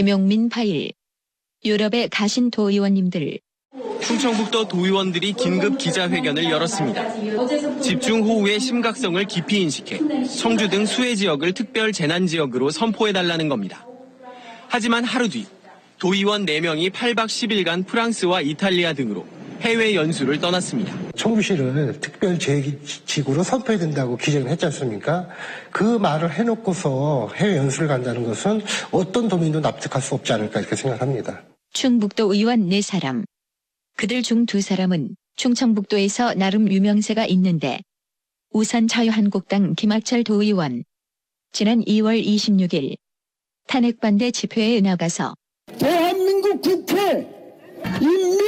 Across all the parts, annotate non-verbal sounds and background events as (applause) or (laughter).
김용민 파일. 유럽에 가신 도의원님들. 충청북도 도의원들이 긴급 기자회견을 열었습니다. 집중호우의 심각성을 깊이 인식해 청주 등 수해 지역을 특별 재난지역으로 선포해달라는 겁니다. 하지만 하루 뒤 도의원 4명이 8박 10일간 프랑스와 이탈리아 등으로 해외 연수를 떠났습니다. 청주시를 특별 재지구로 선포해야 된다고 기재를 했지 않습니까? 그 말을 해놓고서 해외 연수를 간다는 것은 어떤 도민도 납득할 수 없지 않을까 이렇게 생각합니다. 충북도 의원 4사람. 그들 중 두 사람은 충청북도에서 나름 유명세가 있는데 우선 자유한국당 김학철 도의원. 지난 2월 26일 탄핵반대 집회에 나가서 대한민국 국회 이 미친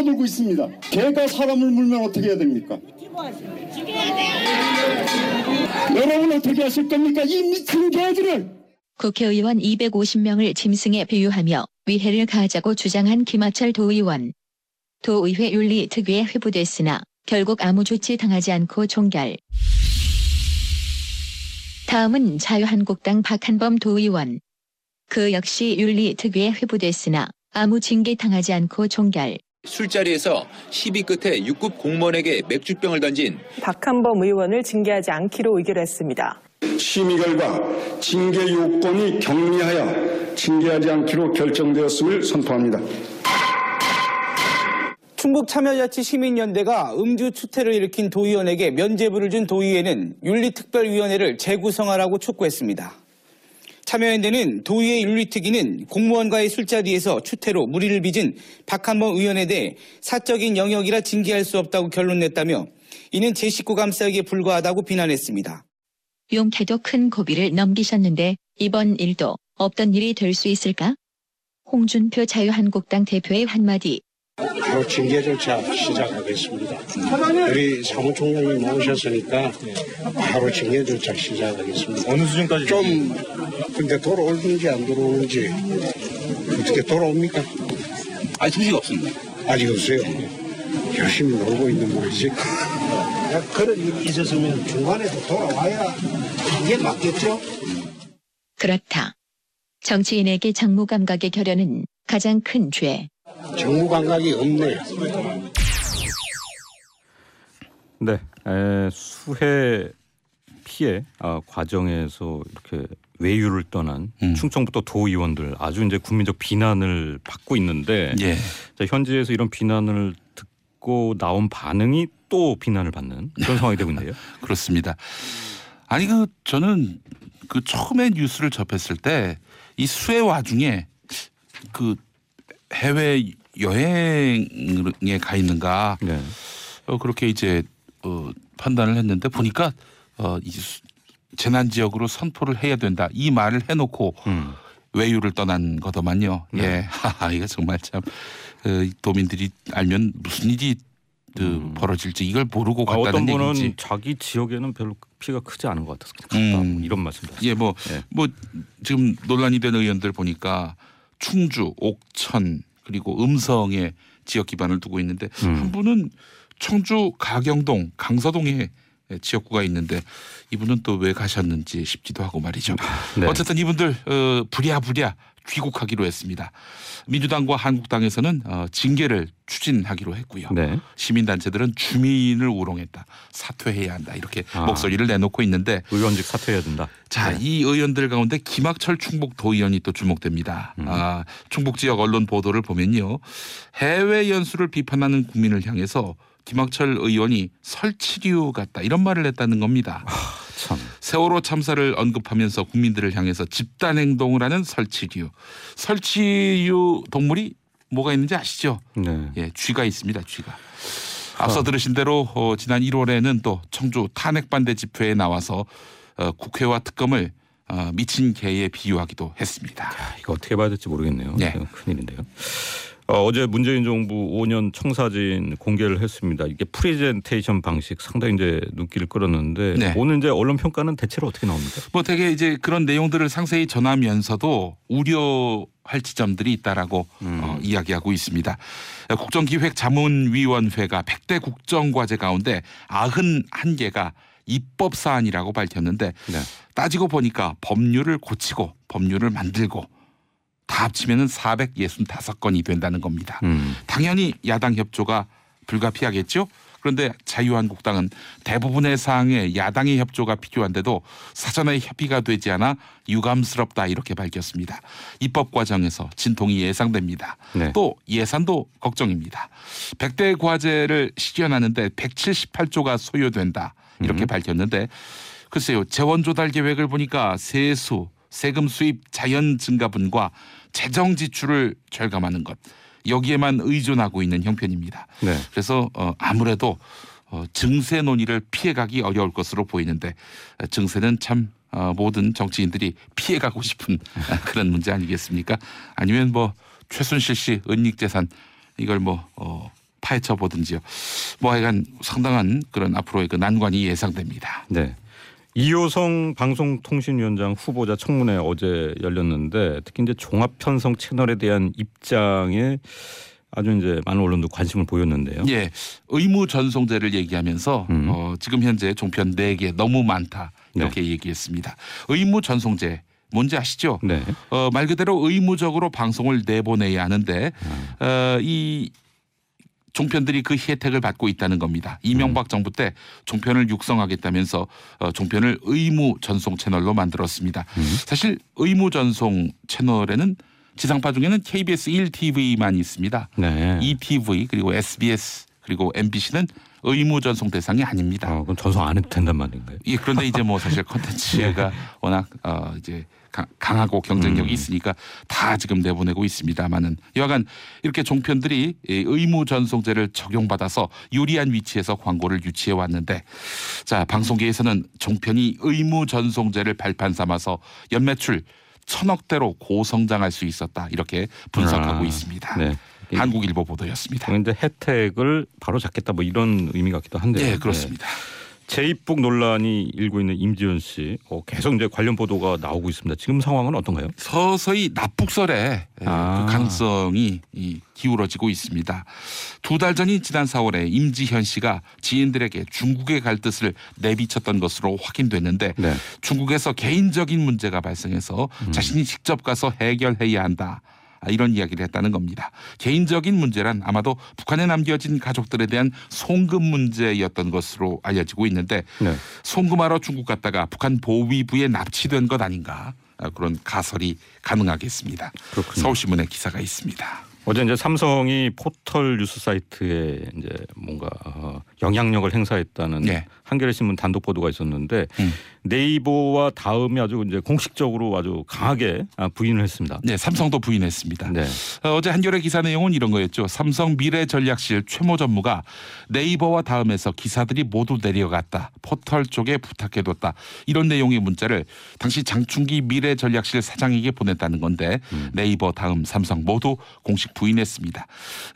떠들고 있습니다. 개가 사람을 물면 어떻게 해야 됩니까? 여러분 어떻게 하실 겁니까? 이 미친 개들을 국회의원 250명을 짐승에 비유하며 위해를 가하자고 주장한 김하철 도의원. 도의회 윤리 특위에 회부됐으나 결국 아무 조치 당하지 않고 종결. 다음은 자유한국당 박한범 도의원. 그 역시 윤리 특위에 회부됐으나 아무 징계 당하지 않고 종결. 술자리에서 시비 끝에 6급 공무원에게 맥주병을 던진 박한범 의원을 징계하지 않기로 의결했습니다. 심의 결과 징계 요건이 경미하여 징계하지 않기로 결정되었음을 선포합니다. 충북 참여자치 시민연대가 음주 추태를 일으킨 도의원에게 면죄부를 준 도의회는 윤리특별위원회를 재구성하라고 촉구했습니다. 참여연대는 도의회 윤리특위는 공무원과의 술자리에서 추태로 무리를 빚은 박한범 의원에 대해 사적인 영역이라 징계할 수 없다고 결론냈다며 이는 제 식구 감싸기에 불과하다고 비난했습니다. 용케도 큰 고비를 넘기셨는데 이번 일도 없던 일이 될 수 있을까? 홍준표 자유한국당 대표의 한마디. 바로 징계 절차 시작하겠습니다. 우리 사무총장님 모셨으니까 바로 징계 절차 시작하겠습니다. 어느 수준까지? 좀 근데 돌아오는지 안 돌아오는지 어떻게 돌아옵니까? 아직 소식 없습니다. 아직 없어요. 열심히 놀고 있는 모이지. 그런 일이 있었으면 중간에도 돌아와야 이게 맞겠죠? 그렇다. 정치인에게 정무 감각의 결여는 가장 큰 죄. 정무 감각이 없네. 네, 에, 수해 피해 아, 과정에서 이렇게 외유를 떠난 음. 충청북도 도의원들 아주 이제 국민적 비난을 받고 있는데 예. 자, 현지에서 이런 비난을 듣고 나온 반응이 또 비난을 받는 그런 상황이 되고 있네요. (laughs) 그렇습니다. 아니 그 저는 그 처음에 뉴스를 접했을 때 이 수해 와중에 그 해외 여행에 가 있는가 네. 어, 그렇게 이제 어, 판단을 했는데 보니까 어, 이 수- 재난 지역으로 선포를 해야 된다 이 말을 해놓고 음. 외유를 떠난 거더만요. 네. 예, 하하 (laughs) 이거 정말 참 어, 도민들이 알면 무슨 일이 그 벌어질지 이걸 모르고 아, 갔다는 어떤 분은 얘기지. 자기 지역에는 별로 피해가 크지 않은 것 같아서 그냥 음. 이런 말씀도 예, 뭐, 예. 뭐 지금 논란이 된 의원들 보니까 충주, 옥천 그리고 음성에 지역 기반을 두고 있는데 음. 한 분은 청주 가경동, 강서동에 지역구가 있는데 이분은 또 왜 가셨는지 싶기도 하고 말이죠. 네. 어쨌든 이분들 어, 부랴부랴 귀국하기로 했습니다. 민주당과 한국당에서는 어, 징계를 추진하기로 했고요. 네. 시민단체들은 주민을 우롱했다, 사퇴해야 한다 이렇게 아. 목소리를 내놓고 있는데 의원직 사퇴해야 된다. 자, 네. 이 의원들 가운데 김학철 충북 도의원이 또 주목됩니다. 음. 아, 충북 지역 언론 보도를 보면요. 해외 연수를 비판하는 국민을 향해서 김학철 의원이 설치류 같다 이런 말을 했다는 겁니다. 참. 세월호 참사를 언급하면서 국민들을 향해서 집단 행동을 하는 설치류. 설치류 동물이 뭐가 있는지 아시죠? 네. 예, 쥐가 있습니다. 쥐가. 앞서 들으신 대로 어, 지난 1월에는 또 청주 탄핵 반대 집회에 나와서 어, 국회와 특검을 어, 미친 개에 비유하기도 했습니다. 아, 이거 어떻게 봐야 될지 모르겠네요. 네. 큰일인데요. 어, 어제 문재인 정부 5년 청사진 공개를 했습니다. 이게 프레젠테이션 방식 상당히 이제 눈길을 끌었는데 네. 오늘 이제 언론 평가는 대체로 어떻게 나옵니까? 뭐 되게 이제 그런 내용들을 상세히 전하면서도 우려할 지점들이 있다라고 음. 어, 이야기하고 있습니다. 국정기획자문위원회가 100대 국정과제 가운데 91개가 입법 사안이라고 밝혔는데 네. 따지고 보니까 법률을 고치고 법률을 만들고 다 합치면은 465건이 된다는 겁니다. 음. 당연히 야당 협조가 불가피하겠죠. 그런데 자유한국당은 대부분의 사항에 야당의 협조가 필요한데도 사전에 협의가 되지 않아 유감스럽다 이렇게 밝혔습니다. 입법 과정에서 진통이 예상됩니다. 네. 또 예산도 걱정입니다. 100대 과제를 실현하는데 178조가 소요된다 이렇게 음. 밝혔는데 글쎄요 재원 조달 계획을 보니까 세수, 세금 수입 자연 증가분과 재정 지출을 절감하는 것 여기에만 의존하고 있는 형편입니다. 네. 그래서 어, 아무래도 어, 증세 논의를 피해가기 어려울 것으로 보이는데 어, 증세는 참 어, 모든 정치인들이 피해가고 싶은 (laughs) 그런 문제 아니겠습니까? 아니면 뭐 최순실 씨 은닉 재산 이걸 뭐 어, 파헤쳐 보든지요. 뭐 하여간 상당한 그런 앞으로의 그 난관이 예상됩니다. 네. 이호성 방송통신위원장 후보자 청문회 어제 열렸는데 특히 이제 종합 편성 채널에 대한 입장에 아주 이제 많은 언론도 관심을 보였는데요. 예, 의무 전송제를 얘기하면서 음. 어, 지금 현재 종편 4개 너무 많다 이렇게 얘기했습니다. 의무 전송제 뭔지 아시죠? 네. 어, 말 그대로 의무적으로 방송을 내보내야 하는데 어, 이 종편들이 그 혜택을 받고 있다는 겁니다. 이명박 정부 때 종편을 육성하겠다면서 어, 종편을 의무 전송 채널로 만들었습니다. 사실 의무 전송 채널에는 지상파 중에는 KBS 1TV만 있습니다. 네. ETV 그리고 SBS 그리고 MBC는 의무 전송 대상이 아닙니다. 어, 그럼 전송 안 해도 된단 말인가요? 예, 그런데 이제 뭐 사실 (laughs) 콘텐츠가 워낙 어 이제 강- 강하고 경쟁력이 음. 있으니까 다 지금 내보내고 있습니다만은 여하간 이렇게 종편들이 이 의무 전송제를 적용받아서 유리한 위치에서 광고를 유치해 왔는데 자 방송계에서는 종편이 의무 전송제를 발판 삼아서 연매출 천억대로 고성장할 수 있었다 이렇게 분석하고 아, 있습니다. 네. 한국일보 보도였습니다. 그런데 혜택을 바로 잡겠다 뭐 이런 의미 같기도 한데요. 네, 그렇습니다. 제입북 논란이 일고 있는 임지연 씨 어, 계속 이제 관련 보도가 나오고 있습니다. 지금 상황은 어떤가요? 서서히 납북설에 예, 아. 그 가능성이 이, 기울어지고 있습니다. 두 달 전인 지난 4월에 임지현 씨가 지인들에게 중국에 갈 뜻을 내비쳤던 것으로 확인됐는데 네. 중국에서 개인적인 문제가 발생해서 음. 자신이 직접 가서 해결해야 한다. 아, 이런 이야기를 했다는 겁니다. 개인적인 문제란 아마도 북한에 남겨진 가족들에 대한 송금 문제였던 것으로 알려지고 있는데 네. 송금하러 중국 갔다가 북한 보위부에 납치된 것 아닌가 아, 그런 가설이 가능하겠습니다. 그렇군요. 서울신문에 기사가 있습니다. 어제 이제 삼성이 포털 뉴스 사이트에 이제 뭔가 어, 영향력을 행사했다는 네. 한겨레 신문 단독 보도가 있었는데 음. 네이버와 다음이 아주 이제 공식적으로 아주 강하게 아, 부인을 했습니다. 네, 삼성도 부인했습니다. 네. 어, 어제 한겨레 기사 내용은 이런 거였죠. 삼성 미래 전략실 최모 전무가 네이버와 다음에서 기사들이 모두 내려갔다. 포털 쪽에 부탁해뒀다. 이런 내용의 문자를 당시 장충기 미래 전략실 사장에게 보냈다는 건데 네이버 다음 삼성 모두 공식 부인했습니다.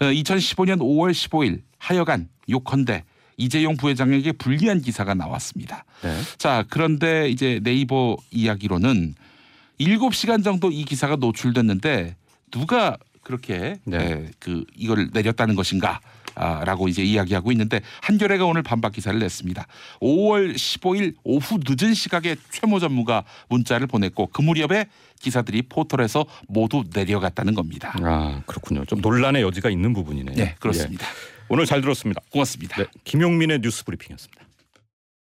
어, 2015년 5월 15일 하여간 요컨대 이재용 부회장에게 불리한 기사가 나왔습니다. 네. 자, 그런데 이제 네이버 이야기로는 7시간 정도 이 기사가 노출됐는데 누가 그렇게 네. 에, 그 이걸 내렸다는 것인가? 아, 라고 이제 이야기하고 있는데 한겨레가 오늘 반박 기사를 냈습니다. 5월 15일 오후 늦은 시각에 최모 전무가 문자를 보냈고 그 무렵에 기사들이 포털에서 모두 내려갔다는 겁니다. 아 그렇군요. 좀 논란의 여지가 있는 부분이네요. 네, 그렇습니다. 예. 오늘 잘 들었습니다. 고맙습니다. 네, 김용민의 뉴스 브리핑이었습니다.